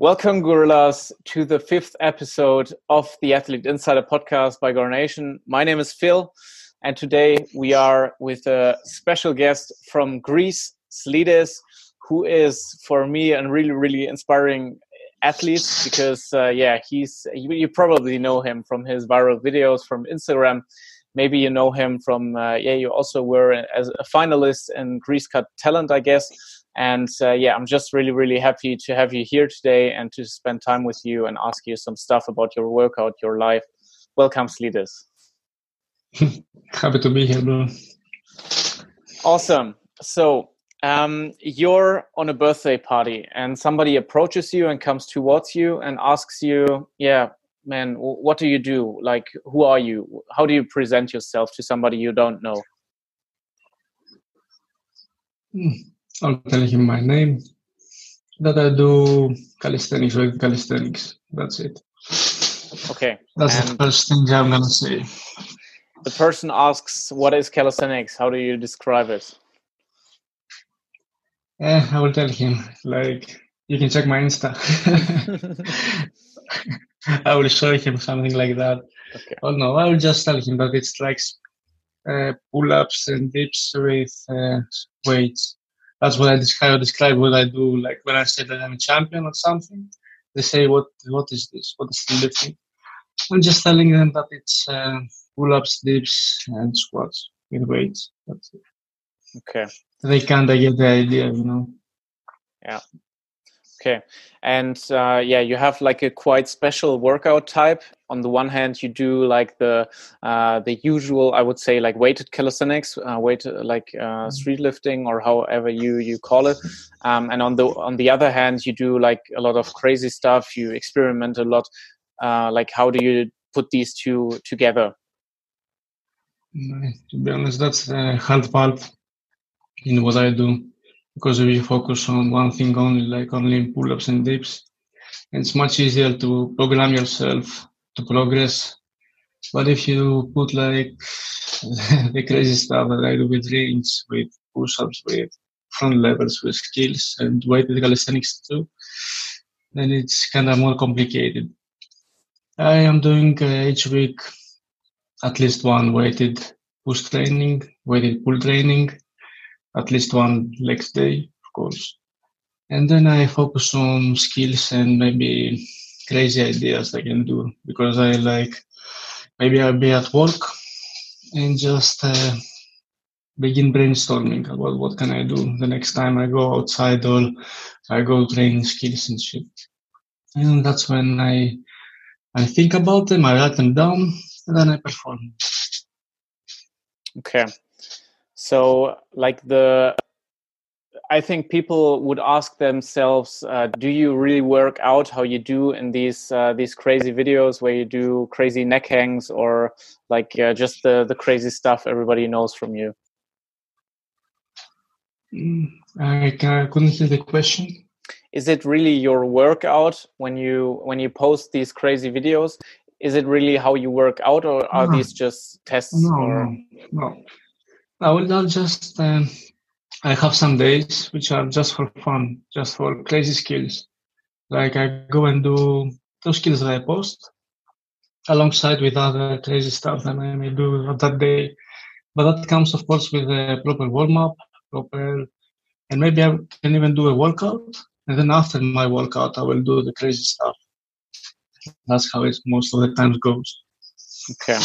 Welcome, Gorillas, to the fifth episode of the Athlete Insider podcast by Goranation. My name is Phil, and today we are with a special guest from Greece, Slidis, who is, for me, a really, really inspiring athlete because, uh, yeah, he's, you, you, probably know him from his viral videos from Instagram. Maybe you know him from, uh, yeah, you also were as a finalist in Greece Got Talent, I guess and uh, yeah, I'm just really, really happy to have you here today and to spend time with you and ask you some stuff about your workout, your life. Welcome, Slidis. happy to be here, bro. Awesome. So, um, you're on a birthday party and somebody approaches you and comes towards you and asks you, yeah, man, what do you do? Like, who are you? How do you present yourself to somebody you don't know? Hmm. I'll tell him my name, that I do calisthenics with calisthenics. That's it. Okay. That's and the first thing I'm gonna say. The person asks, "What is calisthenics? How do you describe it?" Yeah, I will tell him. Like, you can check my Insta. I will show him something like that. Okay. Oh no, I will just tell him that it's like uh, pull-ups and dips with uh, weights that's what I describe, describe what I do. Like when I say that I'm a champion or something, they say, "What what is this? What is the lifting?" I'm just telling them that it's uh, pull-ups, dips, and squats with weights. That's it. Okay. They kind of get the idea, you know. Yeah. Okay. And uh, yeah, you have like a quite special workout type. On the one hand, you do like the uh, the usual, I would say, like weighted calisthenics, uh, weight like uh, mm-hmm. street lifting or however you you call it. Um, and on the on the other hand, you do like a lot of crazy stuff. You experiment a lot. Uh, like, how do you put these two together? Mm, to be honest, that's the hard part in what I do because if you focus on one thing only, like only pull-ups and dips, it's much easier to program yourself to progress. But if you put like the crazy stuff that I do with rings, with push-ups, with front levers, with skills, and weighted calisthenics too, then it's kind of more complicated. I am doing uh, each week at least one weighted push training, weighted pull training, at least one legs day, of course. And then I focus on skills and maybe crazy ideas I can do because I like maybe I'll be at work and just uh, begin brainstorming about what can I do the next time I go outside or I go train skills and shit. And that's when I I think about them, I write them down, and then I perform. Okay. So, like the, I think people would ask themselves, uh, do you really work out how you do in these uh, these crazy videos where you do crazy neck hangs or like uh, just the the crazy stuff everybody knows from you? Mm, I couldn't hear the question. Is it really your workout when you when you post these crazy videos? Is it really how you work out, or are no. these just tests? No, or? no, no. I will not just. Um, I have some days which are just for fun, just for crazy skills. Like I go and do those skills that I post alongside with other crazy stuff that I may do that day. But that comes, of course, with a proper warm up, proper, and maybe I can even do a workout. And then after my workout, I will do the crazy stuff. That's how it most of the times goes. Okay.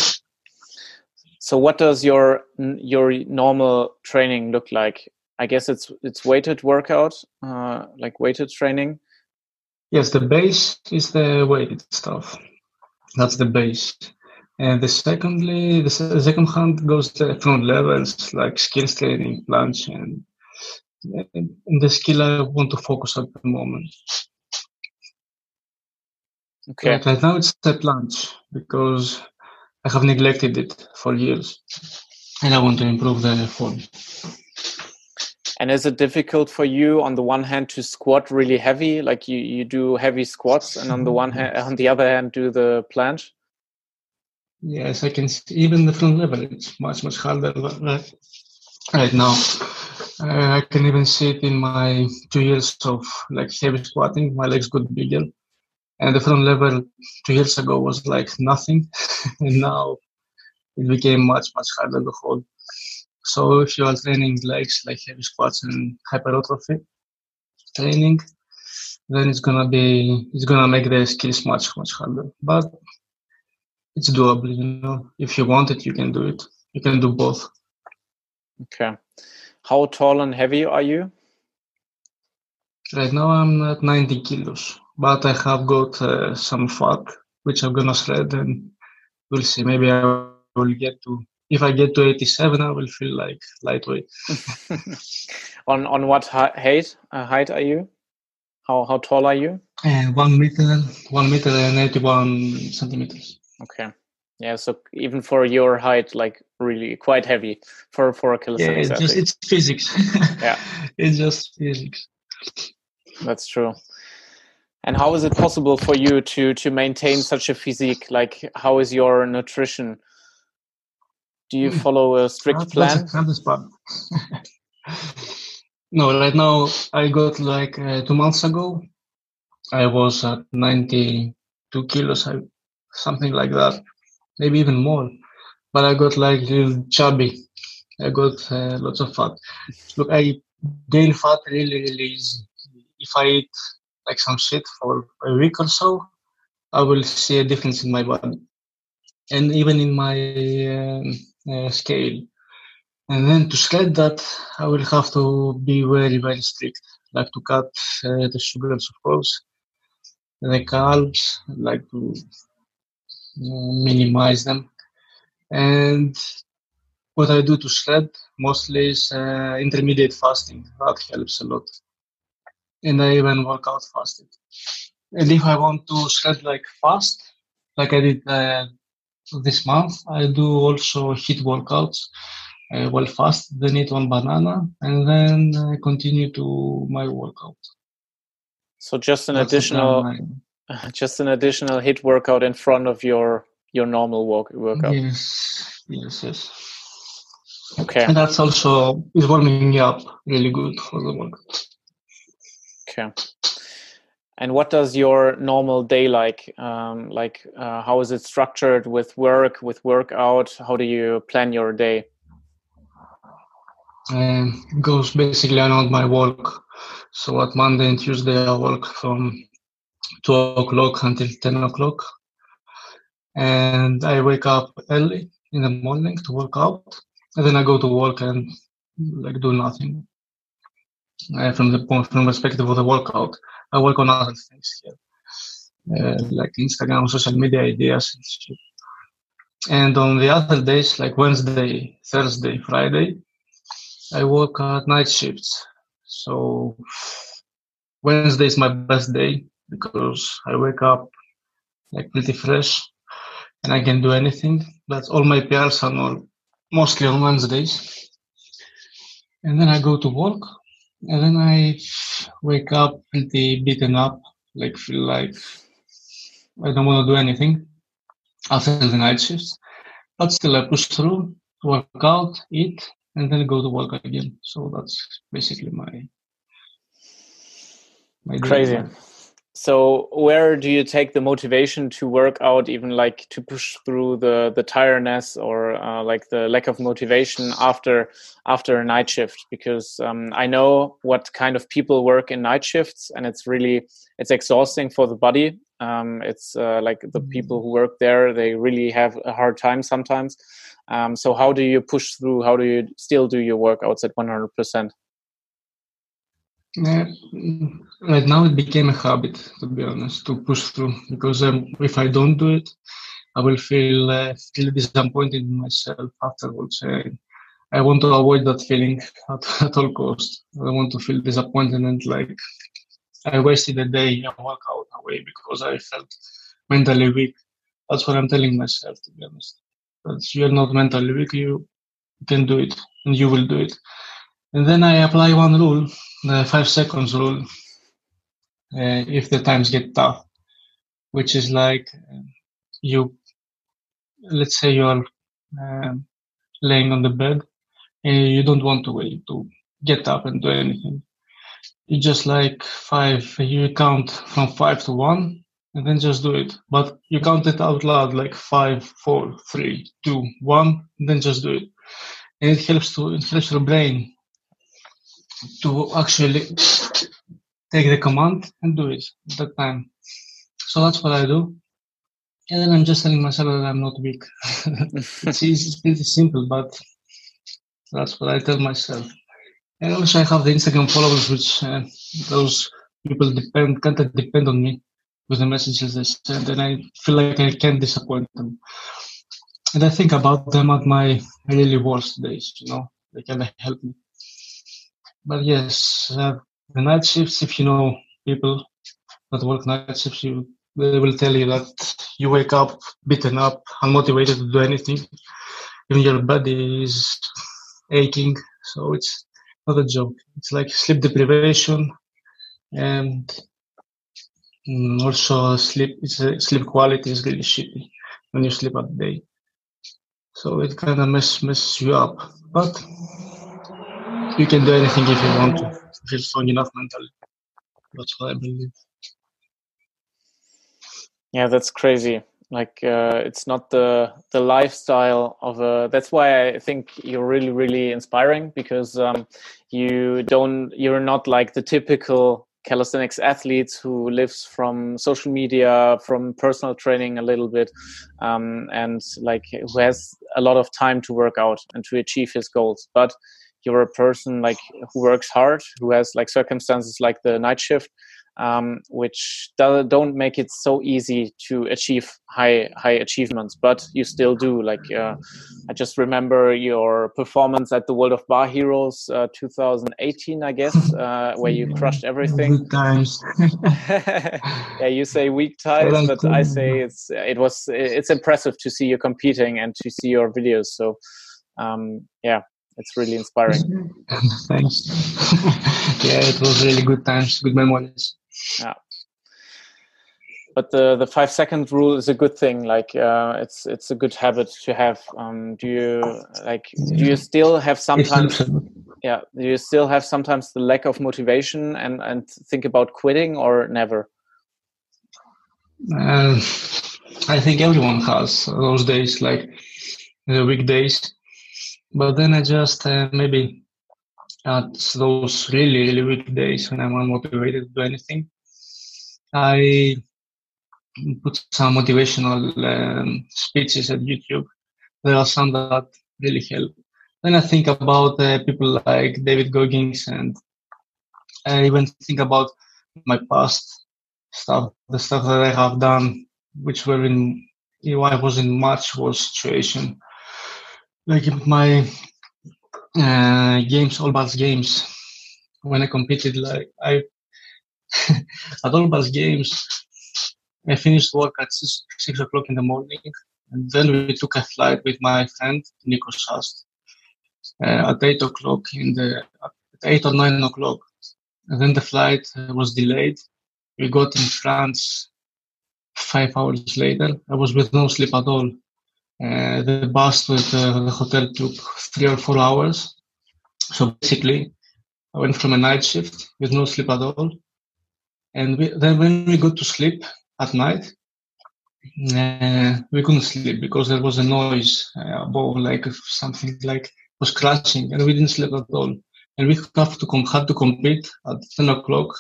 So what does your your normal training look like? I guess it's it's weighted workout, uh, like weighted training. Yes, the base is the weighted stuff. That's the base. And the secondly, the second hand goes the front levers like skills training, planche, and, and the skill I want to focus at the moment. Okay. right now it's the planche because I have neglected it for years, and I want to improve the form. And is it difficult for you, on the one hand, to squat really heavy, like you, you do heavy squats, and on the one hand, on the other hand, do the planche? Yes, I can see even the front lever. It's much much harder right, right now. Uh, I can even see it in my two years of like heavy squatting. My legs got bigger, and the front lever two years ago was like nothing, and now it became much much harder to hold. So if you are training legs like heavy squats and hypertrophy training, then it's gonna be it's gonna make the skills much much harder. But it's doable, you know. If you want it, you can do it. You can do both. Okay. How tall and heavy are you? Right now I'm at 90 kilos, but I have got uh, some fat which I'm gonna shred, and we'll see. Maybe I will get to. If I get to 87, I will feel like lightweight. on on what height uh, height are you? How how tall are you? Uh, one meter, one meter and 81 centimeters. Okay. Yeah, so even for your height, like really quite heavy for for a calisthenics. Yeah, it's just it's physics. yeah, it's just physics. That's true. And how is it possible for you to to maintain such a physique? Like, how is your nutrition? Do you hmm. follow a strict plan? no, right now I got like uh, two months ago. I was at ninety two kilos, something like that, maybe even more. But I got like little chubby. I got uh, lots of fat. Look, I gain fat really, really easy. If I eat like some shit for a week or so, I will see a difference in my body and even in my uh, uh, scale. And then to shred that, I will have to be very, very strict, like to cut uh, the sugars, of course, the carbs, like to minimize them. And what I do to shred mostly is uh, intermediate fasting. That helps a lot. And I even work out fasted. And if I want to shred like fast, like I did uh, this month, I do also HIIT workouts. I well fast, then eat one banana, and then I continue to my workout. So just an That's additional, just an additional HIIT workout in front of your your normal work workout. Yes, yes, yes. Okay. And that's also is warming me up really good for the workout. Okay. And what does your normal day like? Um, like, uh, how is it structured with work, with workout? How do you plan your day? Um, goes basically around my work. So at Monday and Tuesday, I work from two o'clock until ten o'clock, and I wake up early in the morning to work out, and then I go to work and like do nothing. Uh, from the from perspective of the workout, I work on other things here, uh, like Instagram, social media ideas, and, and on the other days, like Wednesday, Thursday, Friday, I work at night shifts. So Wednesday is my best day because I wake up like pretty fresh and I can do anything. But all my PRs are all, mostly on Wednesdays. And then I go to work and then I wake up pretty beaten up, like feel like I don't want to do anything after the night shifts. But still I push through, work out, eat, and then go to work again. So that's basically my my crazy so where do you take the motivation to work out even like to push through the the tiredness or uh, like the lack of motivation after after a night shift? Because um, i know what kind of people work in night shifts and it's really it's exhausting for the body. Um, it's uh, like the people who work there they really have a hard time sometimes. Um, so how do you push through? How do you still do your workouts at 100% uh, right now it became a habit, to be honest, to push through. Because um, if I don't do it, I will feel uh, feel disappointed in myself afterwards. Uh, I want to avoid that feeling at, at all costs. I want to feel disappointed and like I wasted a day in a workout away because I felt mentally weak. That's what I'm telling myself, to be honest. That you're not mentally weak, you can do it, and you will do it. And then I apply one rule the five seconds rule uh, if the times get tough, which is like uh, you, let's say you are uh, laying on the bed and you don't want to wait to get up and do anything. You just like five, you count from five to one and then just do it. But you count it out loud like five, four, three, two, one, and then just do it. And it helps to it helps your brain to actually take the command and do it at that time. So that's what I do. And then I'm just telling myself that I'm not weak. it's easy, it's pretty simple, but that's what I tell myself. And also I have the Instagram followers, which uh, those people depend, can't depend on me with the messages they send, and I feel like I can't disappoint them. And I think about them at my really worst days, you know, they can help me. But yes, uh, the night shifts, if you know people that work night shifts, you, they will tell you that you wake up beaten up, unmotivated to do anything. Even your body is aching. So it's not a joke. It's like sleep deprivation and Mm, also, sleep sleep quality is really shitty when you sleep at day. So it kind of mess messes you up. But you can do anything if you want to, if strong enough mentally. That's what I believe. Yeah, that's crazy. Like uh, it's not the the lifestyle of a. That's why I think you're really really inspiring because um, you don't. You're not like the typical calisthenics athletes who lives from social media from personal training a little bit um, and like who has a lot of time to work out and to achieve his goals but you're a person like who works hard who has like circumstances like the night shift um, which do, don't make it so easy to achieve high high achievements but you still do like uh, i just remember your performance at the world of bar heroes uh, 2018 i guess uh, where you crushed everything. Good times. yeah you say weak ties but i say it's it was it's impressive to see you competing and to see your videos so um, yeah it's really inspiring Thanks. yeah, it was really good times, good memories. Yeah. But the the five second rule is a good thing. Like uh, it's it's a good habit to have. Um, do you like? Do you still have sometimes? Yeah. Do you still have sometimes the lack of motivation and and think about quitting or never? Uh, I think everyone has those days, like the weak days. But then I just uh, maybe at those really, really weak days when I'm unmotivated to do anything, I put some motivational um, speeches at YouTube. There are some that really help. Then I think about uh, people like David Goggins and I even think about my past stuff, the stuff that I have done, which were in, you know, I was in much worse situation. Like my uh, games, all bars games. When I competed, like I at all bars games, I finished work at six, six, o'clock in the morning, and then we took a flight with my friend Nico Sast uh, at eight o'clock in the eight or nine o'clock, and then the flight was delayed. We got in France five hours later. I was with no sleep at all. Uh, the bus with uh, the hotel took three or four hours. So basically, I went from a night shift with no sleep at all. And we, then when we got to sleep at night, uh, we couldn't sleep because there was a noise uh, above, like something like was crashing, and we didn't sleep at all. And we have to com- had to compete at 10 o'clock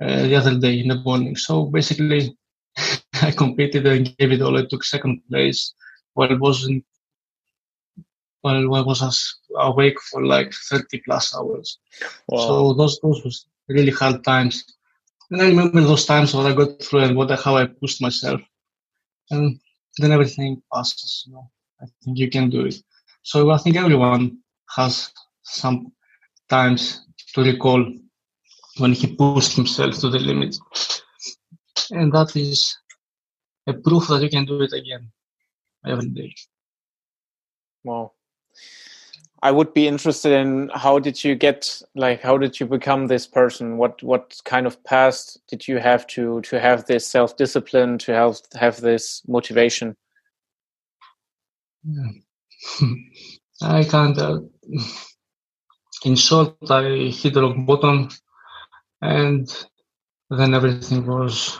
uh, the other day in the morning. So basically, I competed and gave it all. I took second place while wasn't while I was awake for like 30 plus hours. Wow. So those those was really hard times. And I remember those times what I got through and what how I pushed myself. And then everything passes, you know. I think you can do it. So I think everyone has some times to recall when he pushed himself to the limit. And that is a proof that you can do it again every day. Wow. I would be interested in how did you get like how did you become this person? What what kind of past did you have to to have this self discipline to have have this motivation? Yeah. I can't. Uh, in short, I hit the rock bottom, and then everything was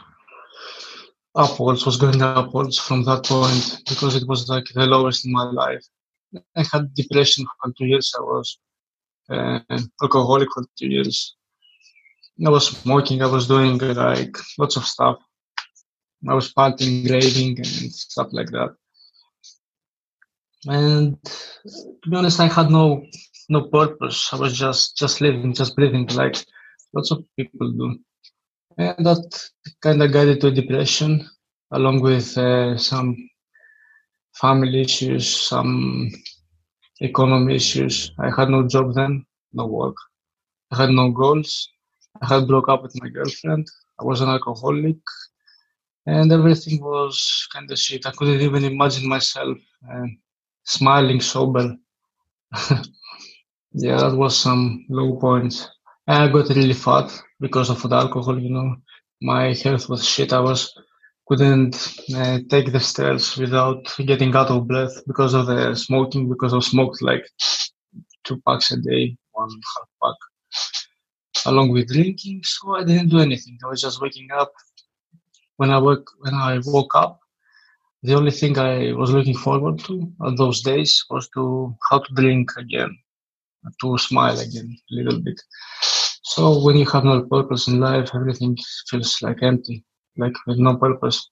upwards, was going upwards from that point because it was like the lowest in my life. I had depression for two years. I was uh, alcoholic for two years. I was smoking. I was doing like lots of stuff. I was partying, raving, and stuff like that. And to be honest, I had no no purpose. I was just just living, just breathing, like lots of people do. And that kind of guided to depression, along with uh, some family issues, some economy issues. I had no job then, no work. I had no goals. I had broke up with my girlfriend. I was an alcoholic, and everything was kind of shit. I couldn't even imagine myself uh, smiling sober. yeah, that was some low points. I got really fat because of the alcohol. You know, my health was shit. I was couldn't uh, take the stairs without getting out of breath because of the smoking. Because I smoked like two packs a day, one half pack along with drinking. So I didn't do anything. I was just waking up. When I woke when I woke up, the only thing I was looking forward to on those days was to how to drink again, to smile again a little bit. So when you have no purpose in life, everything feels like empty, like with no purpose.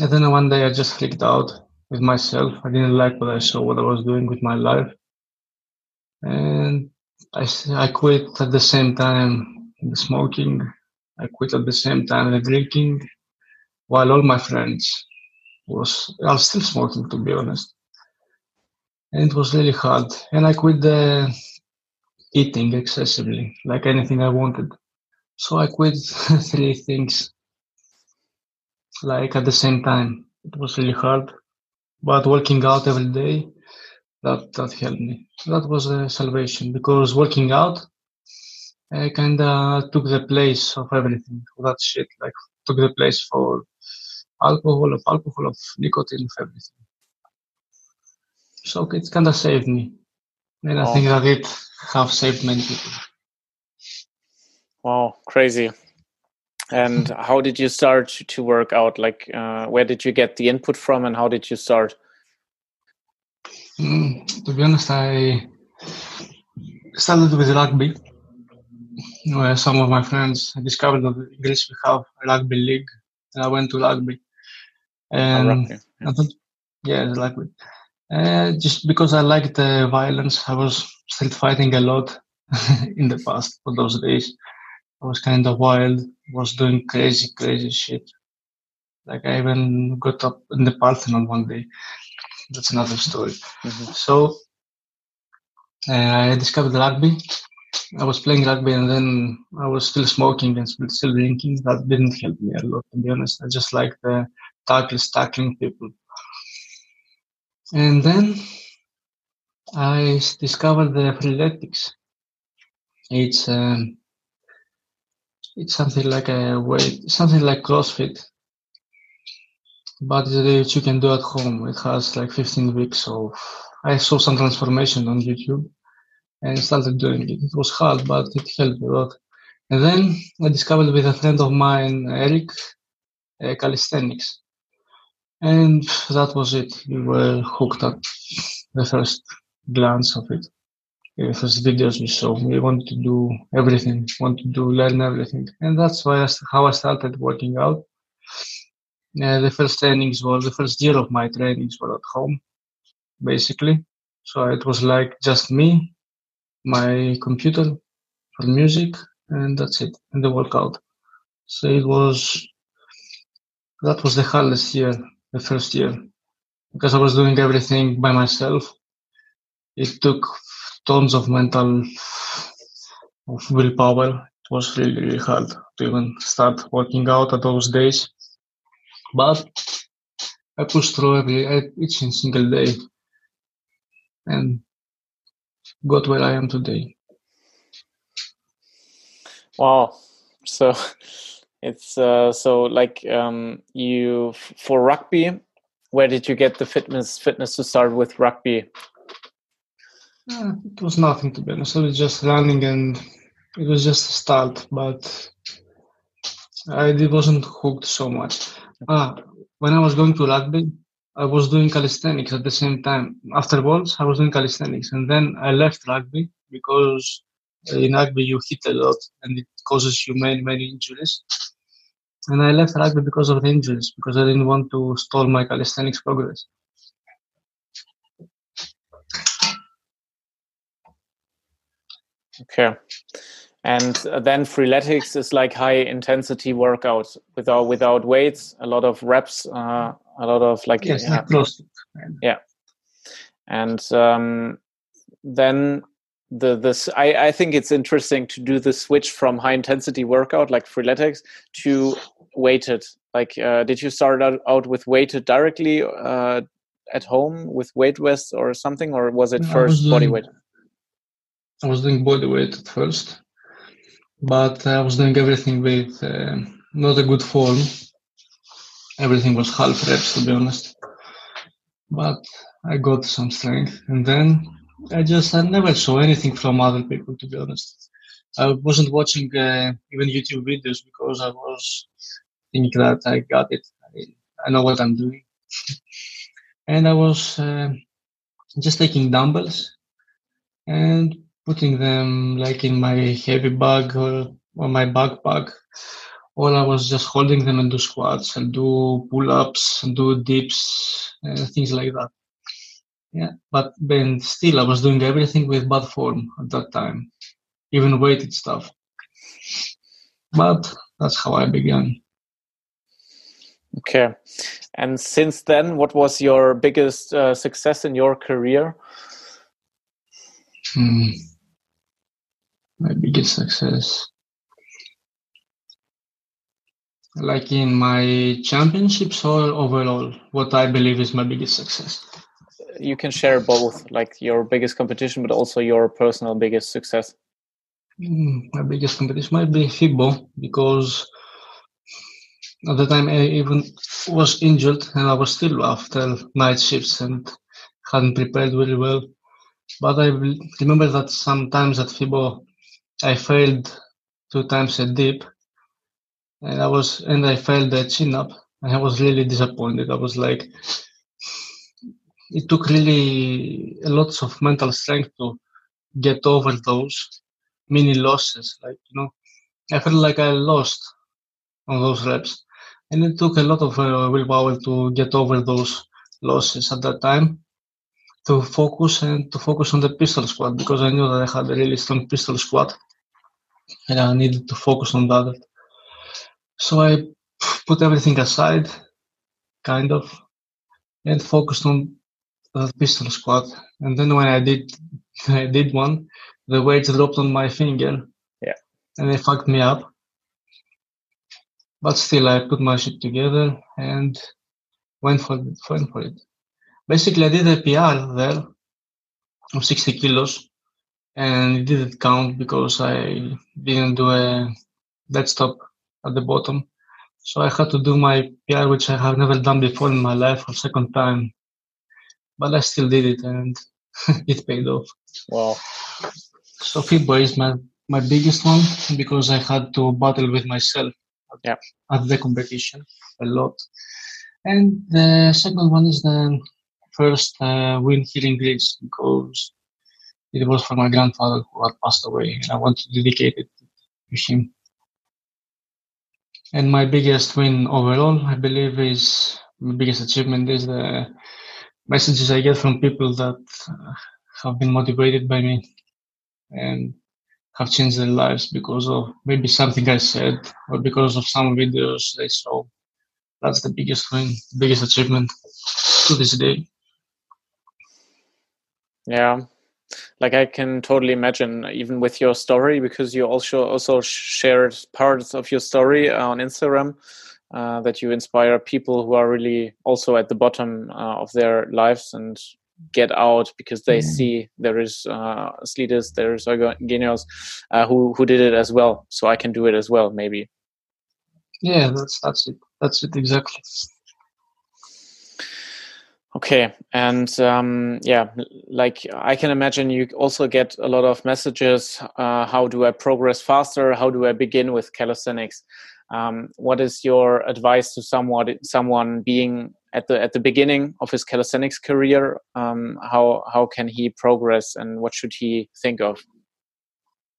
And then one day I just freaked out with myself. I didn't like what I saw, what I was doing with my life. And I, I quit at the same time the smoking. I quit at the same time the drinking, while all my friends was are still smoking to be honest. And it was really hard. And I quit the eating excessively, like anything I wanted. So I quit three things like at the same time. It was really hard. But working out every day that that helped me. That was a salvation because working out I kind of took the place of everything. That shit like took the place for alcohol, of alcohol, of nicotine, of everything. So it kind of saved me, and wow. I think that it have saved many people. Wow, crazy! And how did you start to work out? Like, uh, where did you get the input from, and how did you start? Mm, to be honest, I started with rugby. Where some of my friends discovered that in Greece we have a rugby league, and I went to rugby. And rugby, yeah. I thought, yeah, rugby. Uh, just because I liked the violence, I was still fighting a lot in the past for those days. I was kind of wild, was doing crazy, crazy shit. Like I even got up in the Parthenon one day that's another story. Mm-hmm. So uh, I discovered rugby. I was playing rugby and then I was still smoking and still drinking. That didn't help me a lot, to be honest. I just like the tackles, tackling people. And then I discovered the freeletics. It's um, it's something like a weight, something like CrossFit, but that you can do at home. It has like 15 weeks of. I saw some transformation on YouTube and started doing it. It was hard, but it helped a lot. And then I discovered with a friend of mine, Eric, uh, calisthenics. And that was it. We were hooked at the first glance of it. The first videos we saw. We wanted to do everything, wanted to do, learn everything. And that's why I, how I started working out uh, the first trainings were the first year of my trainings were at home, basically. So it was like just me, my computer for music, and that's it, and the workout. So it was that was the hardest year, the first year, because I was doing everything by myself. It took tons of mental of willpower. It was really, really hard to even start working out at those days but I pushed through every each single day and got where I am today. Wow. So it's uh, so like um, you for rugby. Where did you get the fitness fitness to start with rugby? Uh, it was nothing to be honest. I was just running and it was just a start, but I it wasn't hooked so much. Ah, when I was going to rugby, I was doing calisthenics at the same time. Afterwards, I was doing calisthenics, and then I left rugby because in rugby you hit a lot and it causes you many many injuries. And I left rugby because of the injuries because I didn't want to stall my calisthenics progress. Okay. And then freeletics is like high intensity workout without without weights, a lot of reps, uh, a lot of like yes, yeah, close. yeah. And um, then the this I, I think it's interesting to do the switch from high intensity workout like freeletics to weighted. Like, uh, did you start out, out with weighted directly uh, at home with weight vests or something, or was it first was body weight? I was doing body weight at first, but I was doing everything with uh, not a good form. Everything was half reps, to be honest. But I got some strength, and then I just I never saw anything from other people, to be honest. I wasn't watching uh, even YouTube videos because I was thinking that I got it. I, know what I'm doing, and I was uh, just taking dumbbells and putting them like in my heavy bag or, or my backpack. Or I was just holding them and do squats and do pull-ups and do dips and things like that. Yeah, but then still I was doing everything with bad form at that time, even weighted stuff. But that's how I began. Okay. And since then, what was your biggest uh, success in your career? Hmm. My biggest success. Like in my championships or overall what i believe is my biggest success. You can share both like your biggest competition but also your personal biggest success. Mm, my biggest competition might be FIBO because at the time i even was injured and i was still after night shifts and hadn't prepared very well but i remember that sometimes at FIBO I failed two times a dip, and I was and I failed the chin up, and I was really disappointed. I was like, it took really a lot of mental strength to get over those mini losses. Like you know, I felt like I lost on those reps, and it took a lot of uh, willpower to get over those losses at that time to focus and to focus on the pistol squat because I knew that I had a really strong pistol squat and I needed to focus on that. So I put everything aside, kind of, and focused on the pistol squat. And then when I did, I did one, the weight dropped on my finger. Yeah. And it fucked me up. But still, I put my shit together and went for it. Went for it. Basically, I did a PR there of 60 kilos and it didn't count because I didn't do a dead stop at the bottom. So I had to do my PR, which I have never done before in my life for second time. But I still did it and it paid off. Wow. So FIBO is my, my biggest one because I had to battle with myself yeah. at the competition a lot. And the second one is the first uh, win here in Greece because it was for my grandfather who had passed away, and I want to dedicate it to him. And my biggest win overall, I believe, is my biggest achievement is the messages I get from people that uh, have been motivated by me and have changed their lives because of maybe something I said or because of some videos they saw. That's the biggest win, biggest achievement to this day. Yeah, like I can totally imagine, even with your story, because you also also shared parts of your story on Instagram. Uh, that you inspire people who are really also at the bottom uh, of their lives and get out because they mm. see there is uh, Slidis, there is Genios uh, who who did it as well. So I can do it as well, maybe. Yeah, that's that's it. That's it exactly. Okay, and um, yeah, like I can imagine, you also get a lot of messages. Uh, how do I progress faster? How do I begin with calisthenics? Um, what is your advice to someone someone being at the at the beginning of his calisthenics career? Um, how how can he progress, and what should he think of?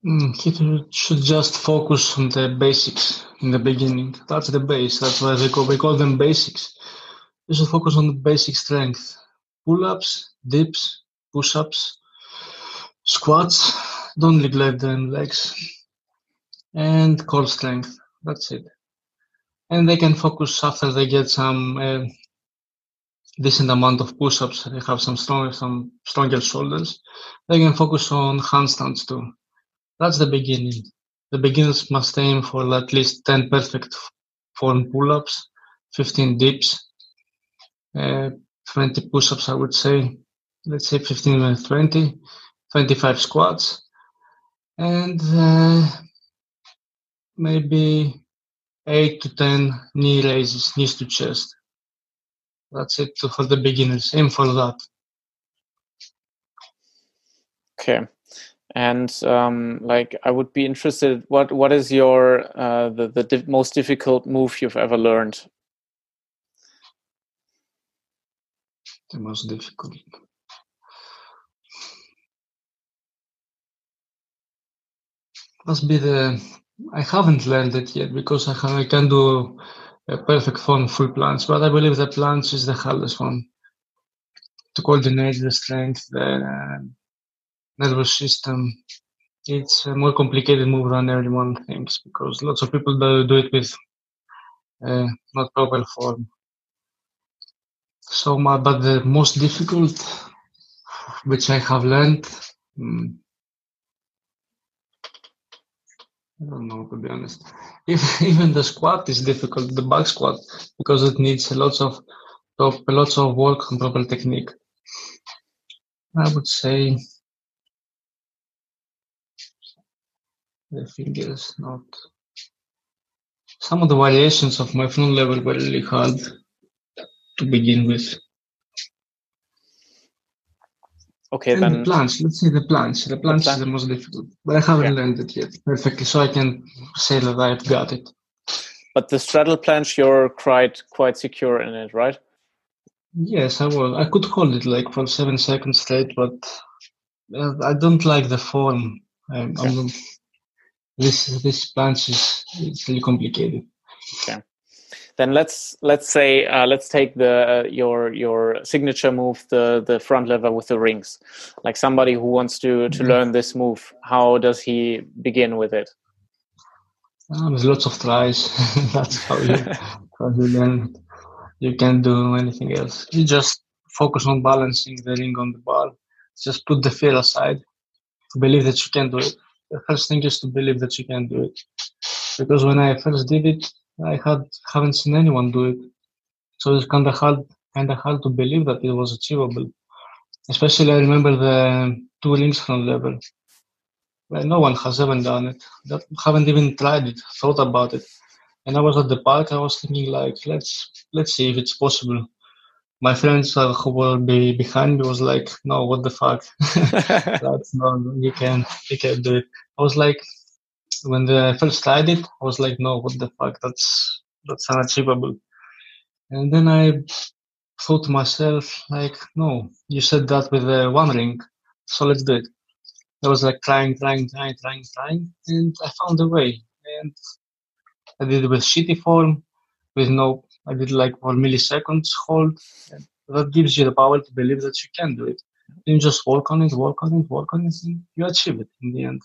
Mm, he should just focus on the basics in the beginning. That's the base. That's why they call, we call them basics you should focus on the basic strength pull-ups dips push-ups squats don't neglect the legs and core strength that's it and they can focus after they get some uh, decent amount of push-ups they have some stronger some stronger shoulders they can focus on handstands too that's the beginning the beginners must aim for at least 10 perfect form pull-ups 15 dips uh, 20 push-ups, I would say. Let's say 15 and 20, 25 squats, and uh, maybe 8 to 10 knee raises, knees to chest. That's it for the beginners. Aim for that. Okay. And um, like, I would be interested. What what is your uh, the the di most difficult move you've ever learned the most difficult. Must be the. I haven't learned it yet because I, can, I can do a perfect form full planche, but I believe the planche is the hardest one to coordinate the strength, the nervous system. It's a more complicated move than everyone thinks because lots of people do, do it with uh, not proper form. So, my, but the most difficult, which I have learned, hmm, I don't know to be honest. If, even the squat is difficult, the back squat, because it needs a lot of lots of work and proper technique. I would say the fingers not. Some of the variations of my front lever were really hard to begin with. Okay, and then the planche. Let's say the planche. The planche the is the most difficult, but I haven't yeah. learned it yet perfectly, so I can say that I've got it. But the straddle planche, you're quite quite secure in it, right? Yes, I was. I could hold it like for seven seconds straight, but uh, I don't like the form. Um, okay. this this planche is it's really complicated. Okay then let's let's say uh, let's take the uh, your your signature move the the front lever with the rings. Like somebody who wants to to mm-hmm. learn this move how does he begin with it? Oh, there's lots of tries. That's how you, how you learn you can't do anything else. You just focus on balancing the ring on the ball. Just put the fear aside believe that you can do it. The first thing is to believe that you can do it. Because when i first did it I had haven't seen anyone do it, so it's kind of hard, kind of hard to believe that it was achievable. Especially, I remember the two rings front lever. Well, no one has ever done it. That haven't even tried it, thought about it. And I was at the park. I was thinking, like, let's let's see if it's possible. My friends uh, who were be behind me was like, no, what the fuck? That's no, you can you can do it. I was like, when I first tried it, I was like, no, what the fuck? That's that's unachievable. And then I thought to myself, like, no, you said that with the one ring, so let's do it. I was like trying, trying, trying, trying, trying, and I found a way. And I did it with shitty form, with no, I did like for milliseconds hold. that gives you the power to believe that you can do it. You just work on it, work on it, work on it, and you achieve it in the end.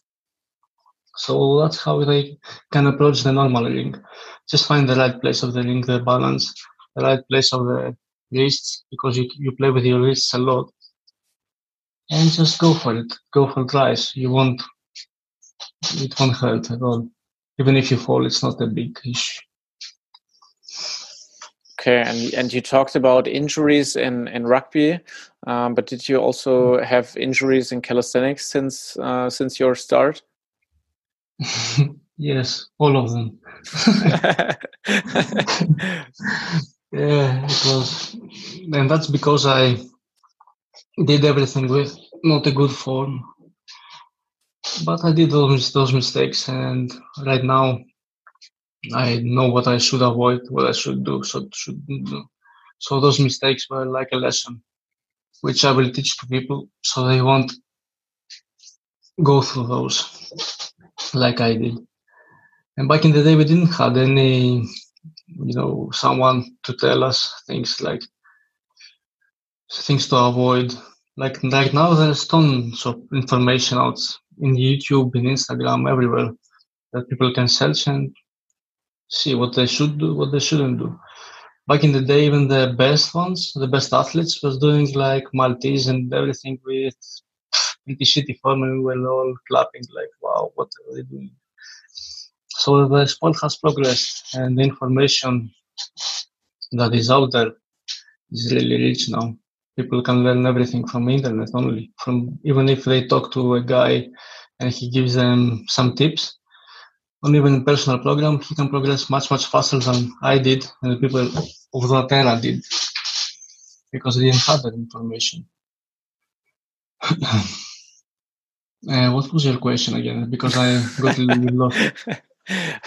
So that's how they can approach the normal ring. Just find the right place of the ring, the balance, the right place of the wrists, because you, you play with your wrists a lot. And just go for it. Go for tries. You won't, it won't hurt at all. Even if you fall, it's not a big issue. Okay, and and you talked about injuries in in rugby, um, but did you also have injuries in calisthenics since uh, since your start? yes, all of them. yeah, it was and that's because I did everything with not a good form. But I did those those mistakes, and right now I know what I should avoid, what I should do, so shouldn't do. So those mistakes were like a lesson, which I will teach to people, so they won't go through those like I did. And back in the day, we didn't have any, you know, someone to tell us things like things to avoid. Like right now, there's tons of information out in YouTube, in Instagram, everywhere that people can search and see what they should do, what they shouldn't do. Back in the day, even the best ones, the best athletes, was doing like Maltese and everything with form, and we were all clapping like, "Wow, what are they doing?" So the sport has progressed, and the information that is out there is really rich now. People can learn everything from internet only. From even if they talk to a guy and he gives them some tips, or even personal program, he can progress much much faster than I did and the people of that era did because they didn't have that information. uh, what was your question again? Because I got a little lost.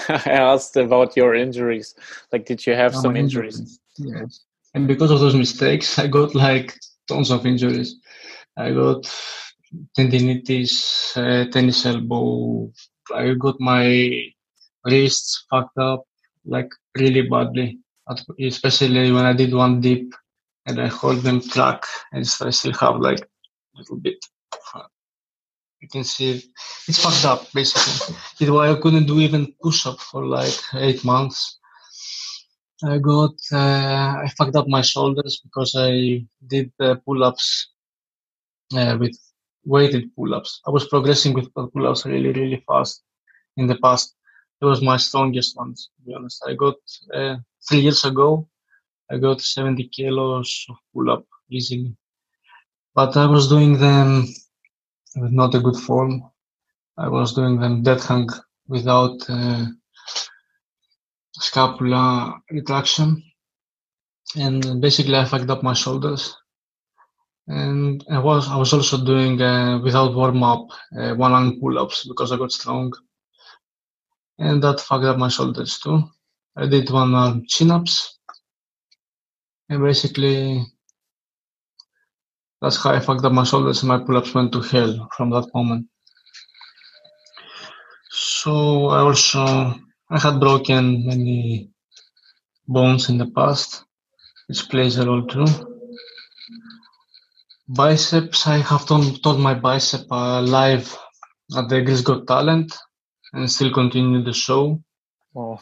I asked about your injuries. Like, did you have oh, some injuries? injuries? Yes. And because of those mistakes, I got like tons of injuries. I got tendinitis, uh, tennis elbow. I got my wrists fucked up like really badly, especially when I did one dip and I hold them crack and I still have like a little bit you can see it's fucked up basically. It why I couldn't do even push up for like eight months. I got uh, I fucked up my shoulders because I did the pull ups uh, with weighted pull ups. I was progressing with pull ups really really fast in the past. It was my strongest ones to be honest. I got uh, three years ago. I got 70 kilos of pull up easily, but I was doing them with not a good form. I was doing them dead hang without uh, scapula retraction. And basically I fucked up my shoulders. And I was I was also doing uh, without warm up uh, one arm pull ups because I got strong, and that fucked up my shoulders too. I did one arm chin ups, and basically that's how I fucked up my shoulders and my pull-ups went to hell from that moment. So I also I had broken many bones in the past, which plays a role too. Biceps, I have torn, torn my bicep uh, live at the Greece Got Talent and still continue the show. Oh.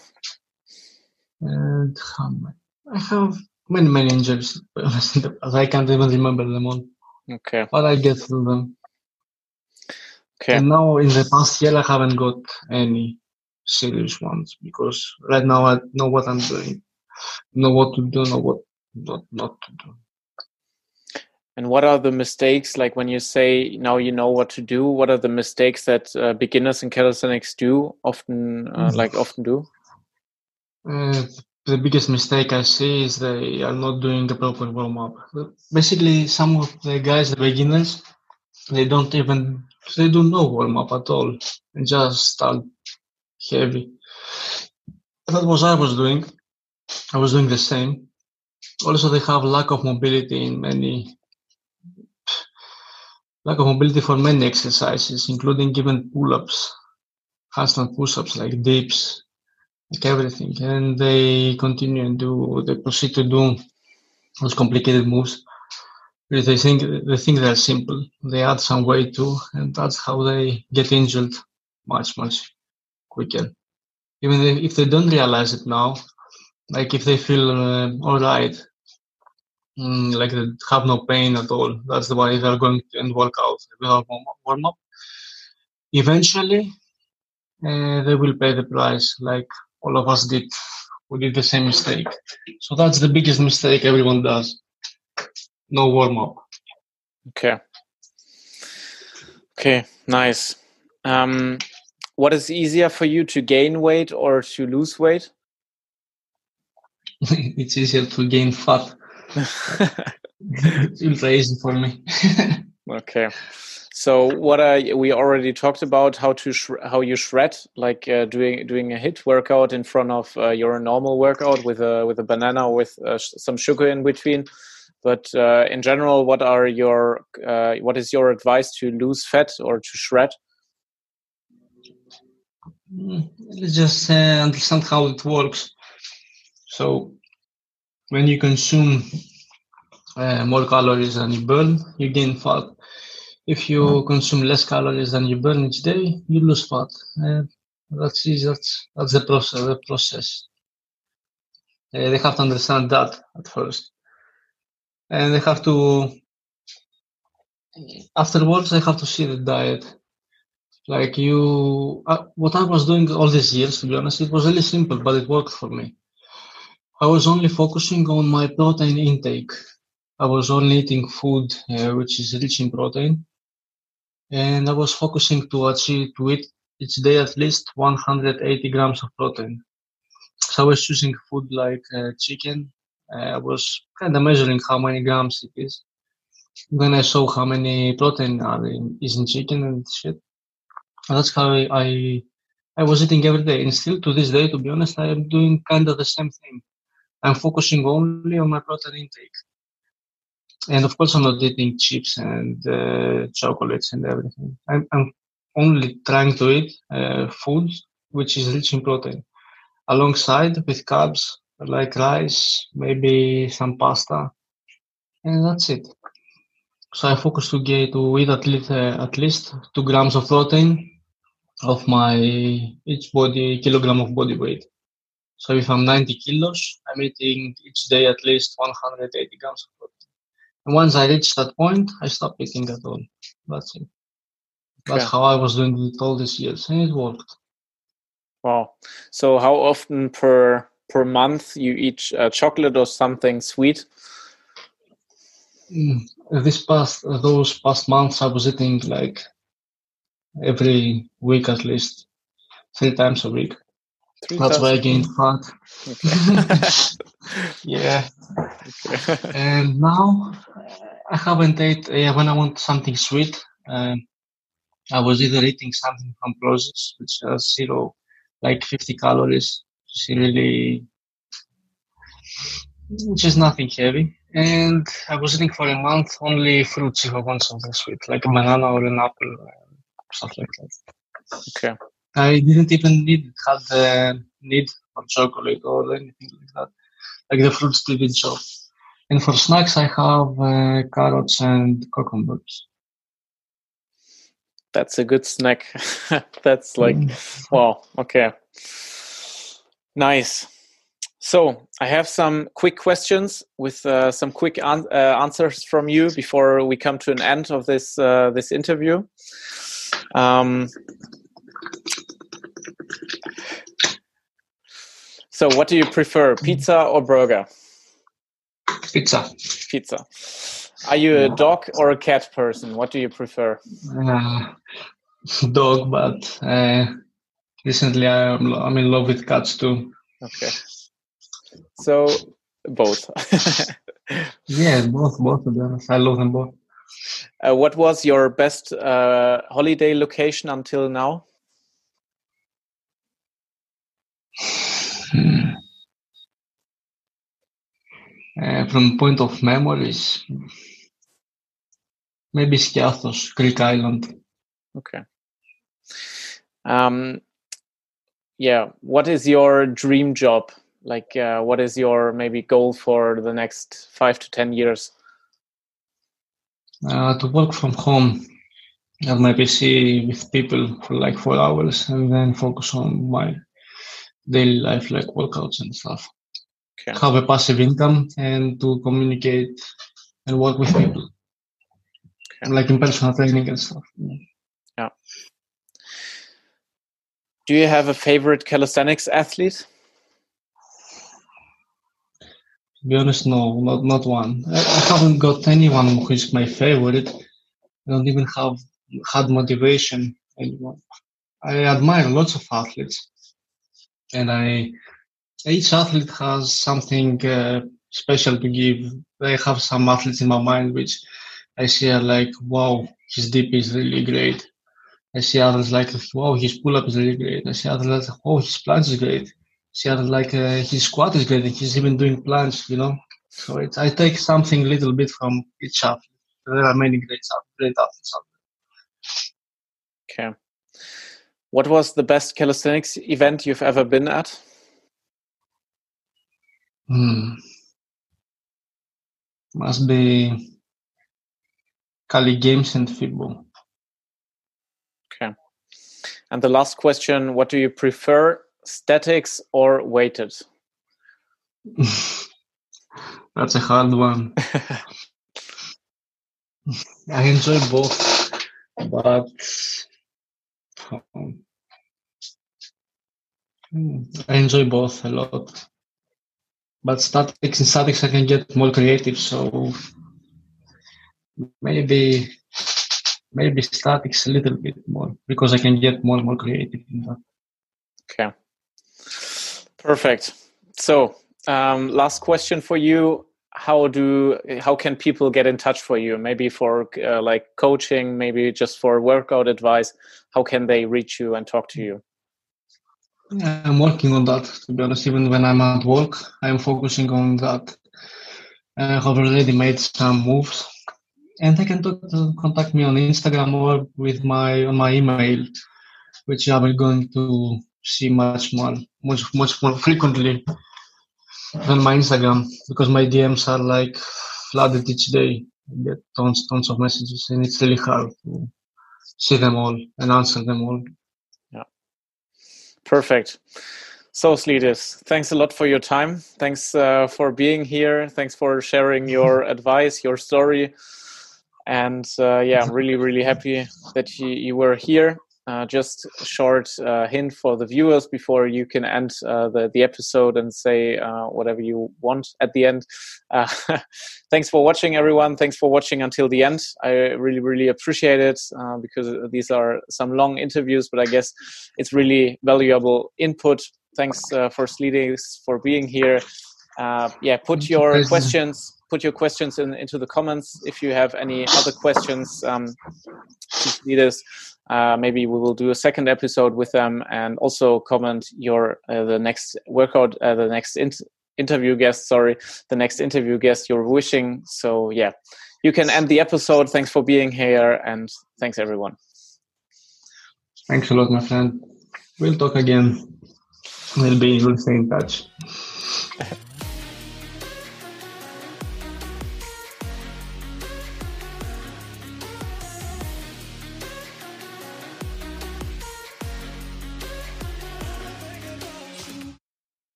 And um, I have many, many injuries, I can't even remember them all. Okay. But I get through them. Okay. And now in the past year, I haven't got any serious ones because right now I know what I'm doing, know what to do, know what not not to do. And what are the mistakes? Like when you say now you know what to do, what are the mistakes that uh, beginners in calisthenics do often, uh, mm. like often do? Uh, the biggest mistake I see is they are not doing the proper warm up. Basically, some of the guys, the beginners, they don't even they don't know warm up at all and just start heavy. That was I was doing. I was doing the same. Also, they have lack of mobility in many lack of mobility for many exercises, including even pull-ups, handstand push-ups like dips, like everything. And they continue and do, they proceed to do those complicated moves. They think they think they're simple. They add some weight too, and that's how they get injured much much quicker. Even if they don't realize it now, like if they feel uh, all right, mm, like they have no pain at all, that's why they're going to end workout without warm up. Eventually, uh, they will pay the price. Like all of us did we did the same mistake. So that's the biggest mistake everyone does. No warm up. Okay. Okay, nice. Um, what is easier for you to gain weight or to lose weight? it's easier to gain fat it's ultra easy for me. okay. So what I we already talked about how to how you shred like uh, doing doing a HIIT workout in front of uh, your normal workout with a with a banana with uh, some sugar in between. But uh, in general, what are your uh, what is your advice to lose fat or to shred? Mm, let's just uh, understand how it works. So when you consume more calories than you burn, you gain fat if you mm-hmm. consume less calories than you burn each day, you lose fat. And that's easy. That's that's the process. The process. Uh, they have to understand that at first, and they have to. Afterwards, they have to see the diet. Like you, uh, what I was doing all these years, to be honest, it was really simple, but it worked for me. I was only focusing on my protein intake. I was only eating food uh, which is rich in protein and I was focusing to achieve to eat each day at least 180 grams of protein. So I was choosing food like uh, chicken. Uh, I was kind of measuring how many grams it is. Then I saw how many protein are in, is in chicken and shit. And that's how I, I I was eating every day. And still to this day, to be honest, I am doing kind of the same thing. I'm focusing only on my protein intake and of course, I'm not eating chips and uh, chocolates and everything. I'm, I'm, only trying to eat uh, food which is rich in protein, alongside with carbs like rice, maybe some pasta, and that's it. So I focus to get to eat at least uh, at least two grams of protein of my each body kilogram of body weight. So if I'm 90 kilos, I'm eating each day at least 180 grams of protein. And once I reached that point, I stopped eating at all. That's it. That's how I was doing it all these years, and it worked. Wow. So, how often per per month you eat uh, chocolate or something sweet? Mm, this past uh, those past months, I was eating like every week at least, three times a week. Three That's why I gained fat. Okay. yeah. Okay. and now I haven't ate. Yeah, when I want something sweet, um, I was either eating something from Plozis, which has zero, like 50 calories, which is really, which is nothing heavy. And I was eating for a month only fruits if I want something sweet, like a banana or an apple, stuff like that. Okay. I didn't even need had the need for chocolate or anything like that. Like the fruits didn't show. And for snacks, I have uh, carrots and cucumbers. That's a good snack. That's like, mm. wow, okay. Nice. So I have some quick questions with uh, some quick an uh, answers from you before we come to an end of this uh, this interview. Um, so, what do you prefer, pizza or burger? Pizza. Pizza. Are you a dog or a cat person? What do you prefer? Uh, dog, but uh, recently I'm, I'm in love with cats too. Okay. So both. yeah, both, both of them. I love them both. Uh, what was your best uh, holiday location until now? Uh, from point of memories, maybe Skiathos, Greek island. Okay. Um, yeah. What is your dream job? Like, uh, what is your maybe goal for the next five to ten years? Uh, to work from home at my PC with people for like four hours and then focus on my daily life, like workouts and stuff. Okay. Have a passive income and to communicate and work with people, okay. like in personal training and stuff. Yeah. Do you have a favorite calisthenics athlete? To be honest, no, not not one. I, I haven't got anyone who is my favorite. I don't even have had motivation anymore. I admire lots of athletes and I each athlete has something uh, special to give. I have some athletes in my mind which I see are like, wow, his dip is really great. I see others like, wow, his pull up is really great. I see others like, oh, his planche is great. I see others like, uh, his squat is great he's even doing planche, you know. So it's, I take something little bit from each athlete. There are many great, great athletes out there. Okay. What was the best calisthenics event you've ever been at? Hmm. Must be Cali Games and FIBO. Okay. And the last question What do you prefer, statics or weighted? That's a hard one. I enjoy both, but um, I enjoy both a lot. But statics in statics I can get more creative, so maybe maybe statics a little bit more because I can get more and more creative in that. Okay. Perfect. So um, last question for you how do how can people get in touch for you maybe for uh, like coaching maybe just for workout advice how can they reach you and talk to you i'm working on that to be honest even when i'm at work i'm focusing on that uh, i have already made some moves and they can talk, uh, contact me on instagram or with my on my email which i'm going to see much more much much more frequently than my Instagram because my DMs are like flooded each day. I get tons, tons of messages, and it's really hard to see them all and answer them all. Perfect. So, Slidis, thanks a lot for your time. Thanks uh, for being here. Thanks for sharing your advice, your story. And uh, yeah, I'm really, really happy that you, you were here. Uh, just a short uh, hint for the viewers before you can end uh, the, the episode and say uh, whatever you want at the end. Uh, thanks for watching, everyone. Thanks for watching until the end. I really, really appreciate it uh, because these are some long interviews, but I guess it's really valuable input. Thanks for Slidis for being here. yeah, put your questions put your questions in, into the comments if you have any other questions um, leaders uh, maybe we will do a second episode with them and also comment your uh, the next workout uh, the next in- interview guest sorry the next interview guest you're wishing. So yeah you can end the episode. Thanks for being here and thanks everyone. Thanks a lot my friend. We'll talk again. We'll be we'll stay in touch